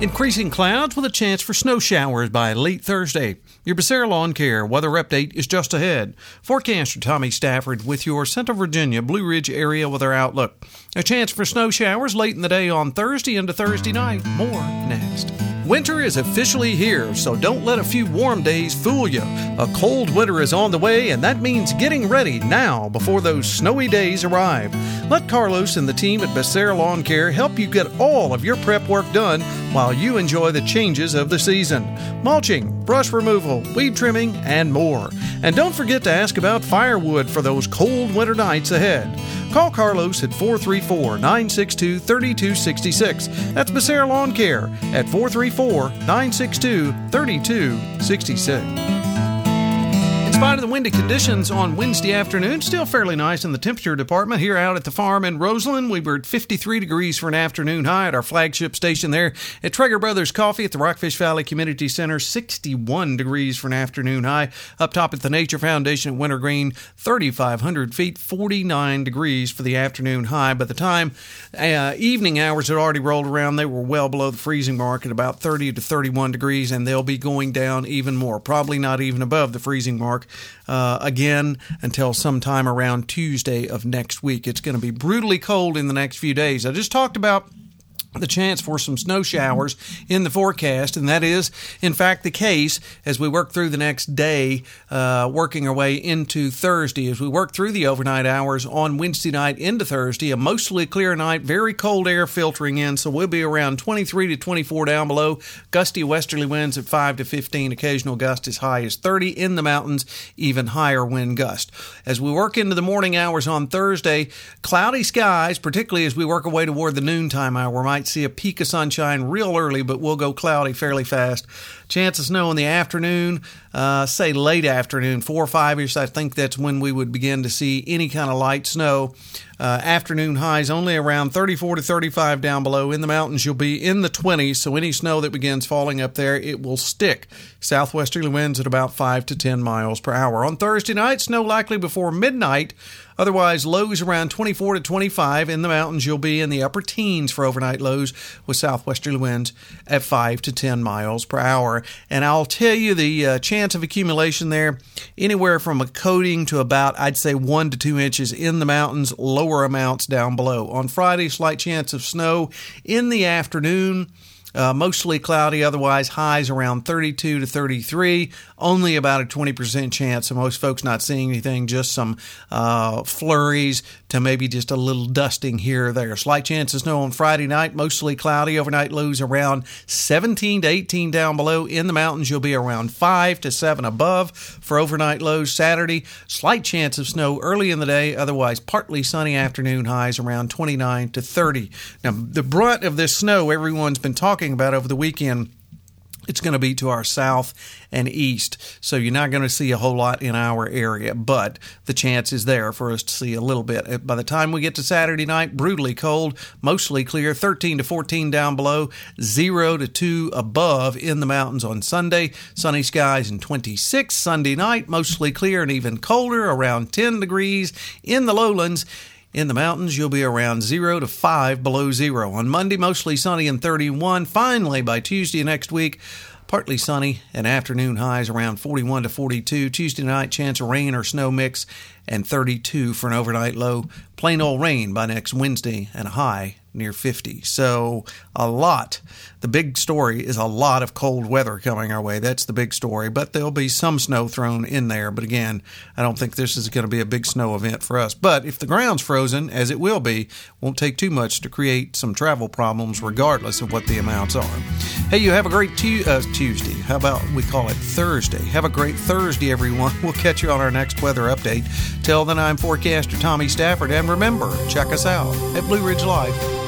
Increasing clouds with a chance for snow showers by late Thursday. Your Becerra Lawn Care weather update is just ahead. Forecaster Tommy Stafford with your Central Virginia Blue Ridge area weather outlook. A chance for snow showers late in the day on Thursday into Thursday night. More next. Winter is officially here, so don't let a few warm days fool you. A cold winter is on the way, and that means getting ready now before those snowy days arrive. Let Carlos and the team at Becerra Lawn Care help you get all of your prep work done while you enjoy the changes of the season mulching, brush removal, weed trimming, and more. And don't forget to ask about firewood for those cold winter nights ahead. Call Carlos at 434 962 3266. That's Becerra Lawn Care at 434 962 3266 spite of the windy conditions on Wednesday afternoon, still fairly nice in the temperature department here out at the farm in Roseland. We were at 53 degrees for an afternoon high at our flagship station there at Trager Brothers Coffee at the Rockfish Valley Community Center. 61 degrees for an afternoon high. Up top at the Nature Foundation at Wintergreen, 3,500 feet, 49 degrees for the afternoon high. By the time uh, evening hours had already rolled around, they were well below the freezing mark at about 30 to 31 degrees, and they'll be going down even more, probably not even above the freezing mark uh, again until sometime around Tuesday of next week. It's going to be brutally cold in the next few days. I just talked about the chance for some snow showers in the forecast, and that is, in fact, the case as we work through the next day, uh, working our way into Thursday. As we work through the overnight hours on Wednesday night into Thursday, a mostly clear night, very cold air filtering in, so we'll be around 23 to 24 down below. Gusty westerly winds at 5 to 15, occasional gust as high as 30 in the mountains, even higher wind gust. As we work into the morning hours on Thursday, cloudy skies, particularly as we work our way toward the noontime hour, might might see a peak of sunshine real early, but we'll go cloudy fairly fast. Chance of snow in the afternoon, uh, say late afternoon, four or five ish. I think that's when we would begin to see any kind of light snow. Uh, afternoon highs only around 34 to 35 down below. In the mountains, you'll be in the 20s, so any snow that begins falling up there, it will stick. Southwesterly winds at about 5 to 10 miles per hour. On Thursday night, snow likely before midnight. Otherwise, lows around 24 to 25. In the mountains, you'll be in the upper teens for overnight lows with southwesterly winds at 5 to 10 miles per hour. And I'll tell you the uh, chance of accumulation there anywhere from a coating to about, I'd say, 1 to 2 inches in the mountains, lower amounts down below. On Friday, slight chance of snow in the afternoon. Uh, mostly cloudy, otherwise highs around 32 to 33. Only about a 20% chance of most folks not seeing anything, just some uh, flurries to maybe just a little dusting here or there. Slight chance of snow on Friday night, mostly cloudy. Overnight lows around 17 to 18 down below. In the mountains, you'll be around 5 to 7 above for overnight lows Saturday. Slight chance of snow early in the day, otherwise partly sunny afternoon highs around 29 to 30. Now, the brunt of this snow everyone's been talking talking about over the weekend it's going to be to our south and east. So you're not going to see a whole lot in our area, but the chance is there for us to see a little bit. By the time we get to Saturday night, brutally cold, mostly clear, 13 to 14 down below, 0 to 2 above in the mountains on Sunday. Sunny skies and 26 Sunday night, mostly clear and even colder, around 10 degrees in the lowlands. In the mountains, you'll be around 0 to 5 below zero. On Monday, mostly sunny and 31. Finally, by Tuesday next week, partly sunny and afternoon highs around 41 to 42. Tuesday night, chance of rain or snow mix and 32 for an overnight low. Plain old rain by next Wednesday and a high near 50. So, a lot. The big story is a lot of cold weather coming our way. That's the big story. But there'll be some snow thrown in there. But again, I don't think this is going to be a big snow event for us. But if the ground's frozen, as it will be, won't take too much to create some travel problems, regardless of what the amounts are. Hey, you have a great uh, Tuesday. How about we call it Thursday? Have a great Thursday, everyone. We'll catch you on our next weather update. Till then, I'm forecaster Tommy Stafford. And remember, check us out at Blue Ridge Life